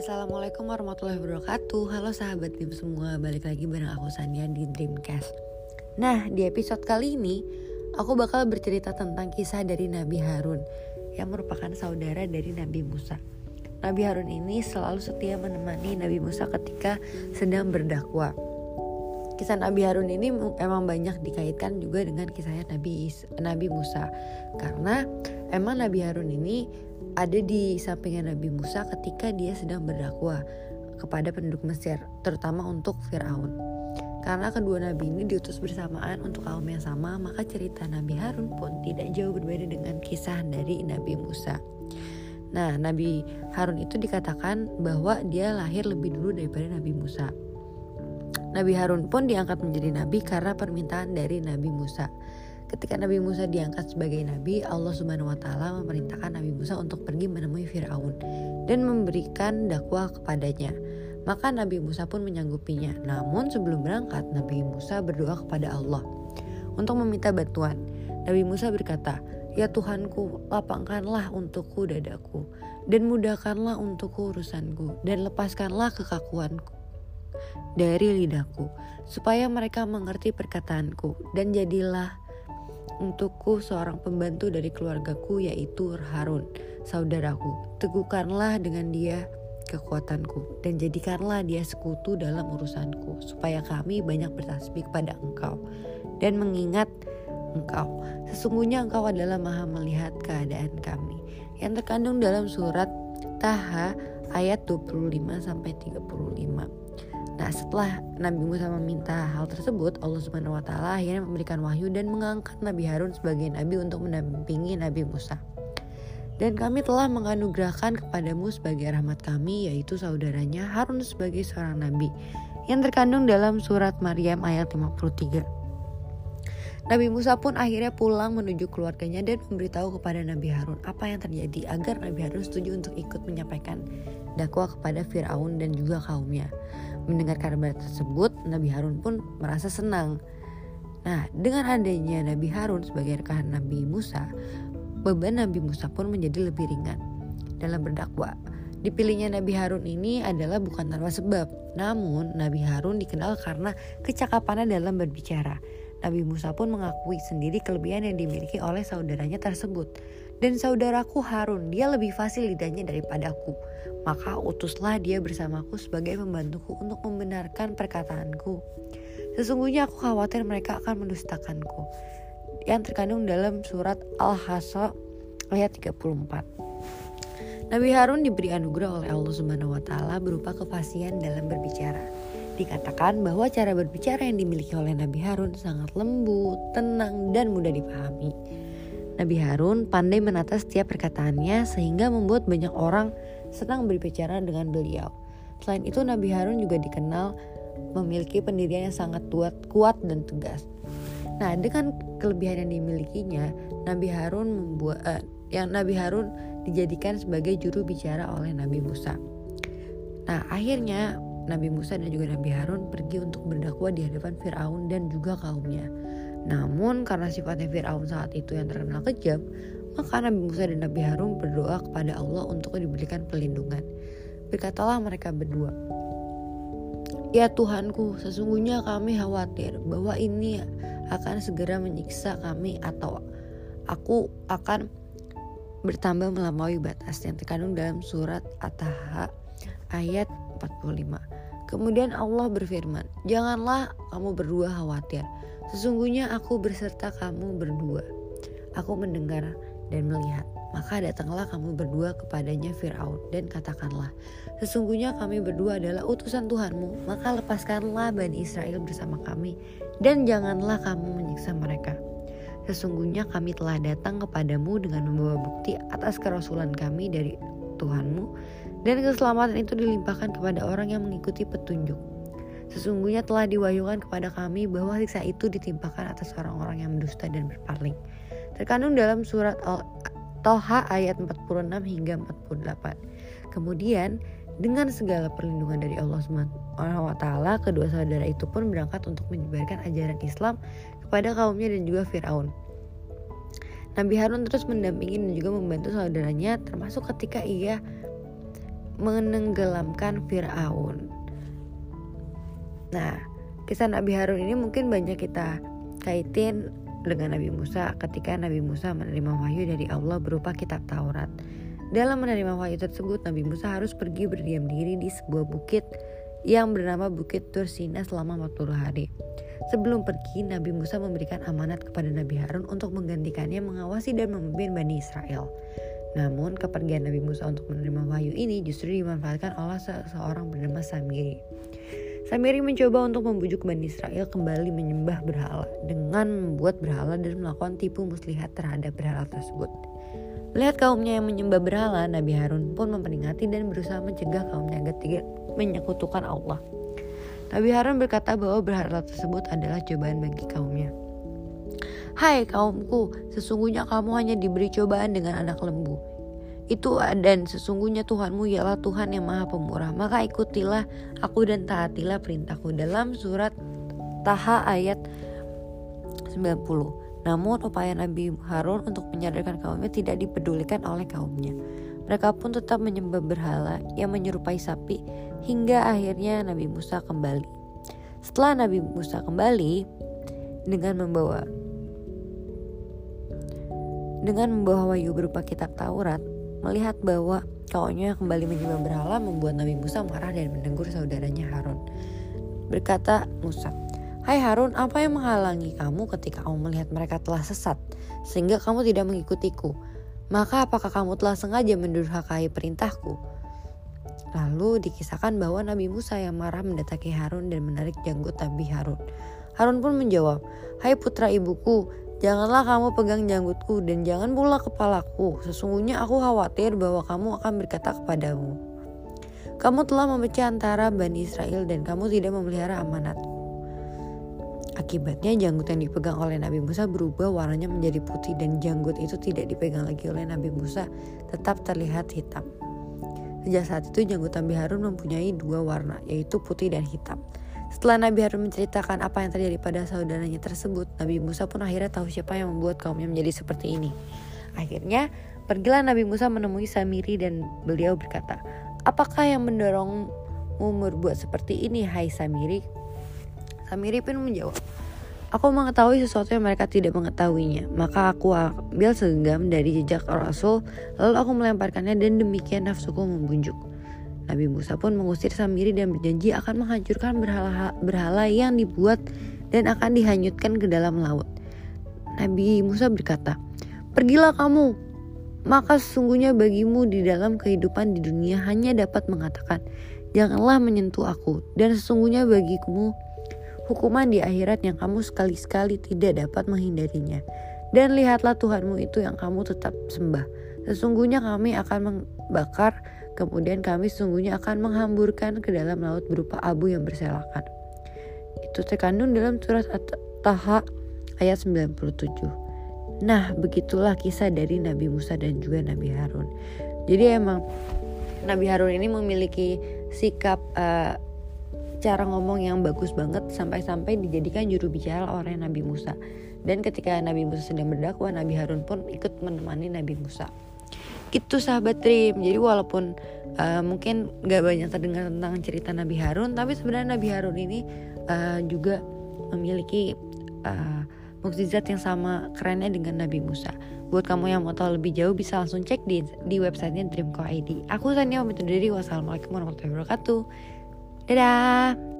Assalamualaikum warahmatullahi wabarakatuh. Halo sahabat Dim semua Balik lagi bareng aku Sania di Dreamcast. Nah di episode kali ini Aku bakal bercerita tentang kisah dari Nabi Harun Yang merupakan saudara dari Nabi Musa. Nabi Harun ini selalu setia menemani Nabi Musa ketika sedang berdakwah. Kisah Nabi Harun ini emang banyak dikaitkan juga dengan kisahnya Nabi Nabi Musa. Karena emang Nabi Harun ini ada di sampingnya Nabi Musa ketika dia sedang berdakwah kepada penduduk Mesir terutama untuk Firaun karena kedua nabi ini diutus bersamaan untuk kaum yang sama maka cerita Nabi Harun pun tidak jauh berbeda dengan kisah dari Nabi Musa Nah, Nabi Harun itu dikatakan bahwa dia lahir lebih dulu daripada Nabi Musa. Nabi Harun pun diangkat menjadi nabi karena permintaan dari Nabi Musa. Ketika Nabi Musa diangkat sebagai nabi, Allah Subhanahu wa taala memerintahkan Nabi Musa untuk pergi menemui Firaun dan memberikan dakwah kepadanya. Maka Nabi Musa pun menyanggupinya. Namun sebelum berangkat, Nabi Musa berdoa kepada Allah untuk meminta bantuan. Nabi Musa berkata, "Ya Tuhanku, lapangkanlah untukku dadaku dan mudahkanlah untukku urusanku dan lepaskanlah kekakuanku." dari lidahku, supaya mereka mengerti perkataanku, dan jadilah untukku seorang pembantu dari keluargaku, yaitu Harun, saudaraku. Teguhkanlah dengan dia kekuatanku, dan jadikanlah dia sekutu dalam urusanku, supaya kami banyak bertasbih kepada engkau, dan mengingat engkau. Sesungguhnya engkau adalah maha melihat keadaan kami. Yang terkandung dalam surat Taha ayat 25 sampai 35. Nah setelah Nabi Musa meminta hal tersebut Allah Subhanahu Wa Taala akhirnya memberikan wahyu dan mengangkat Nabi Harun sebagai nabi untuk mendampingi Nabi Musa. Dan kami telah menganugerahkan kepadamu sebagai rahmat kami yaitu saudaranya Harun sebagai seorang nabi yang terkandung dalam surat Maryam ayat 53. Nabi Musa pun akhirnya pulang menuju keluarganya dan memberitahu kepada Nabi Harun apa yang terjadi agar Nabi Harun setuju untuk ikut menyampaikan dakwah kepada Firaun dan juga kaumnya. Mendengar kabar tersebut, Nabi Harun pun merasa senang. Nah, dengan adanya Nabi Harun sebagai rekan Nabi Musa, beban Nabi Musa pun menjadi lebih ringan dalam berdakwah. Dipilihnya Nabi Harun ini adalah bukan tanpa sebab, namun Nabi Harun dikenal karena kecakapannya dalam berbicara. Nabi Musa pun mengakui sendiri kelebihan yang dimiliki oleh saudaranya tersebut. Dan saudaraku Harun, dia lebih fasih lidahnya daripadaku. Maka utuslah dia bersamaku sebagai pembantuku untuk membenarkan perkataanku. Sesungguhnya aku khawatir mereka akan mendustakanku. Yang terkandung dalam surat Al-Hasa ayat 34. Nabi Harun diberi anugerah oleh Allah Subhanahu wa taala berupa kefasihan dalam berbicara. Dikatakan bahwa cara berbicara yang dimiliki oleh Nabi Harun sangat lembut, tenang, dan mudah dipahami. Nabi Harun pandai menata setiap perkataannya sehingga membuat banyak orang senang berbicara dengan beliau. Selain itu Nabi Harun juga dikenal memiliki pendirian yang sangat kuat, kuat dan tegas. Nah, dengan kelebihan yang dimilikinya, Nabi Harun membuat eh, yang Nabi Harun dijadikan sebagai juru bicara oleh Nabi Musa. Nah, akhirnya Nabi Musa dan juga Nabi Harun pergi untuk berdakwah di hadapan Firaun dan juga kaumnya. Namun karena sifatnya Fir'aun saat itu yang terkenal kejam, maka Nabi Musa dan Nabi Harun berdoa kepada Allah untuk diberikan perlindungan. Berkatalah mereka berdua, Ya Tuhanku, sesungguhnya kami khawatir bahwa ini akan segera menyiksa kami atau aku akan bertambah melampaui batas yang terkandung dalam surat At-Taha ayat 45. Kemudian Allah berfirman, "Janganlah kamu berdua khawatir. Sesungguhnya aku berserta kamu berdua. Aku mendengar dan melihat. Maka datanglah kamu berdua kepadanya Firaun dan katakanlah, sesungguhnya kami berdua adalah utusan Tuhanmu. Maka lepaskanlah Bani Israel bersama kami dan janganlah kamu menyiksa mereka." Sesungguhnya kami telah datang kepadamu dengan membawa bukti atas kerasulan kami dari Tuhanmu dan keselamatan itu dilimpahkan kepada orang yang mengikuti petunjuk. Sesungguhnya telah diwahyukan kepada kami bahwa siksa itu ditimpakan atas orang-orang yang mendusta dan berpaling. Terkandung dalam surat Al-Toha ayat 46 hingga 48. Kemudian dengan segala perlindungan dari Allah SWT, kedua saudara itu pun berangkat untuk menyebarkan ajaran Islam kepada kaumnya dan juga Firaun. Nabi Harun terus mendampingi dan juga membantu saudaranya termasuk ketika ia menenggelamkan Fir'aun. Nah, kisah Nabi Harun ini mungkin banyak kita kaitin dengan Nabi Musa ketika Nabi Musa menerima wahyu dari Allah berupa kitab Taurat. Dalam menerima wahyu tersebut, Nabi Musa harus pergi berdiam diri di sebuah bukit yang bernama Bukit Tursina selama 40 hari. Sebelum pergi, Nabi Musa memberikan amanat kepada Nabi Harun untuk menggantikannya mengawasi dan memimpin Bani Israel. Namun, kepergian Nabi Musa untuk menerima wahyu ini justru dimanfaatkan oleh seseorang bernama Samiri. Samiri mencoba untuk membujuk Bani Israel kembali menyembah berhala dengan membuat berhala dan melakukan tipu muslihat terhadap berhala tersebut. Melihat kaumnya yang menyembah berhala, Nabi Harun pun memperingati dan berusaha mencegah kaumnya agar tidak menyekutukan Allah. Nabi Harun berkata bahwa berhala tersebut adalah cobaan bagi kaumnya. Hai kaumku, sesungguhnya kamu hanya diberi cobaan dengan anak lembu. Itu dan sesungguhnya Tuhanmu ialah Tuhan yang maha pemurah. Maka ikutilah aku dan taatilah perintahku dalam surat Taha ayat 90. Namun upaya Nabi Harun untuk menyadarkan kaumnya tidak dipedulikan oleh kaumnya. Mereka pun tetap menyembah berhala yang menyerupai sapi hingga akhirnya Nabi Musa kembali. Setelah Nabi Musa kembali dengan membawa dengan membawa wahyu berupa kitab Taurat, melihat bahwa kawannya kembali menyembah berhala membuat Nabi Musa marah dan menegur saudaranya Harun. Berkata Musa, Hai Harun, apa yang menghalangi kamu ketika kamu melihat mereka telah sesat, sehingga kamu tidak mengikutiku? Maka apakah kamu telah sengaja mendurhakai perintahku? Lalu dikisahkan bahwa Nabi Musa yang marah mendatangi Harun dan menarik janggut Nabi Harun. Harun pun menjawab, Hai putra ibuku, janganlah kamu pegang janggutku dan jangan pula kepalaku. Sesungguhnya aku khawatir bahwa kamu akan berkata kepadamu, Kamu telah memecah antara Bani Israel dan kamu tidak memelihara amanatku. Akibatnya janggut yang dipegang oleh Nabi Musa berubah warnanya menjadi putih dan janggut itu tidak dipegang lagi oleh Nabi Musa tetap terlihat hitam. Sejak saat itu janggut Nabi Harun mempunyai dua warna, yaitu putih dan hitam. Setelah Nabi Harun menceritakan apa yang terjadi pada saudaranya tersebut, Nabi Musa pun akhirnya tahu siapa yang membuat kaumnya menjadi seperti ini. Akhirnya, pergilah Nabi Musa menemui Samiri dan beliau berkata, Apakah yang mendorongmu berbuat seperti ini, hai Samiri? Samiri pun menjawab, Aku mengetahui sesuatu yang mereka tidak mengetahuinya. Maka aku ambil segenggam dari jejak Rasul, lalu aku melemparkannya dan demikian nafsuku membunjuk. Nabi Musa pun mengusir Samiri dan berjanji akan menghancurkan berhala, berhala yang dibuat dan akan dihanyutkan ke dalam laut. Nabi Musa berkata, Pergilah kamu, maka sesungguhnya bagimu di dalam kehidupan di dunia hanya dapat mengatakan, Janganlah menyentuh aku, dan sesungguhnya bagimu hukuman di akhirat yang kamu sekali-sekali tidak dapat menghindarinya. Dan lihatlah Tuhanmu itu yang kamu tetap sembah. Sesungguhnya kami akan membakar, kemudian kami sesungguhnya akan menghamburkan ke dalam laut berupa abu yang berselakan. Itu terkandung dalam surat At-Taha ayat 97. Nah, begitulah kisah dari Nabi Musa dan juga Nabi Harun. Jadi emang Nabi Harun ini memiliki sikap uh, cara ngomong yang bagus banget sampai-sampai dijadikan juru bicara oleh Nabi Musa. Dan ketika Nabi Musa sedang berdakwah, Nabi Harun pun ikut menemani Nabi Musa. Gitu sahabat Trim. Jadi walaupun uh, mungkin gak banyak terdengar tentang cerita Nabi Harun, tapi sebenarnya Nabi Harun ini uh, juga memiliki uh, mukjizat yang sama kerennya dengan Nabi Musa. Buat kamu yang mau tahu lebih jauh bisa langsung cek di di websitenya Dreamco ID. Aku Sania pamit undur diri. Wassalamualaikum warahmatullahi wabarakatuh. Dadah!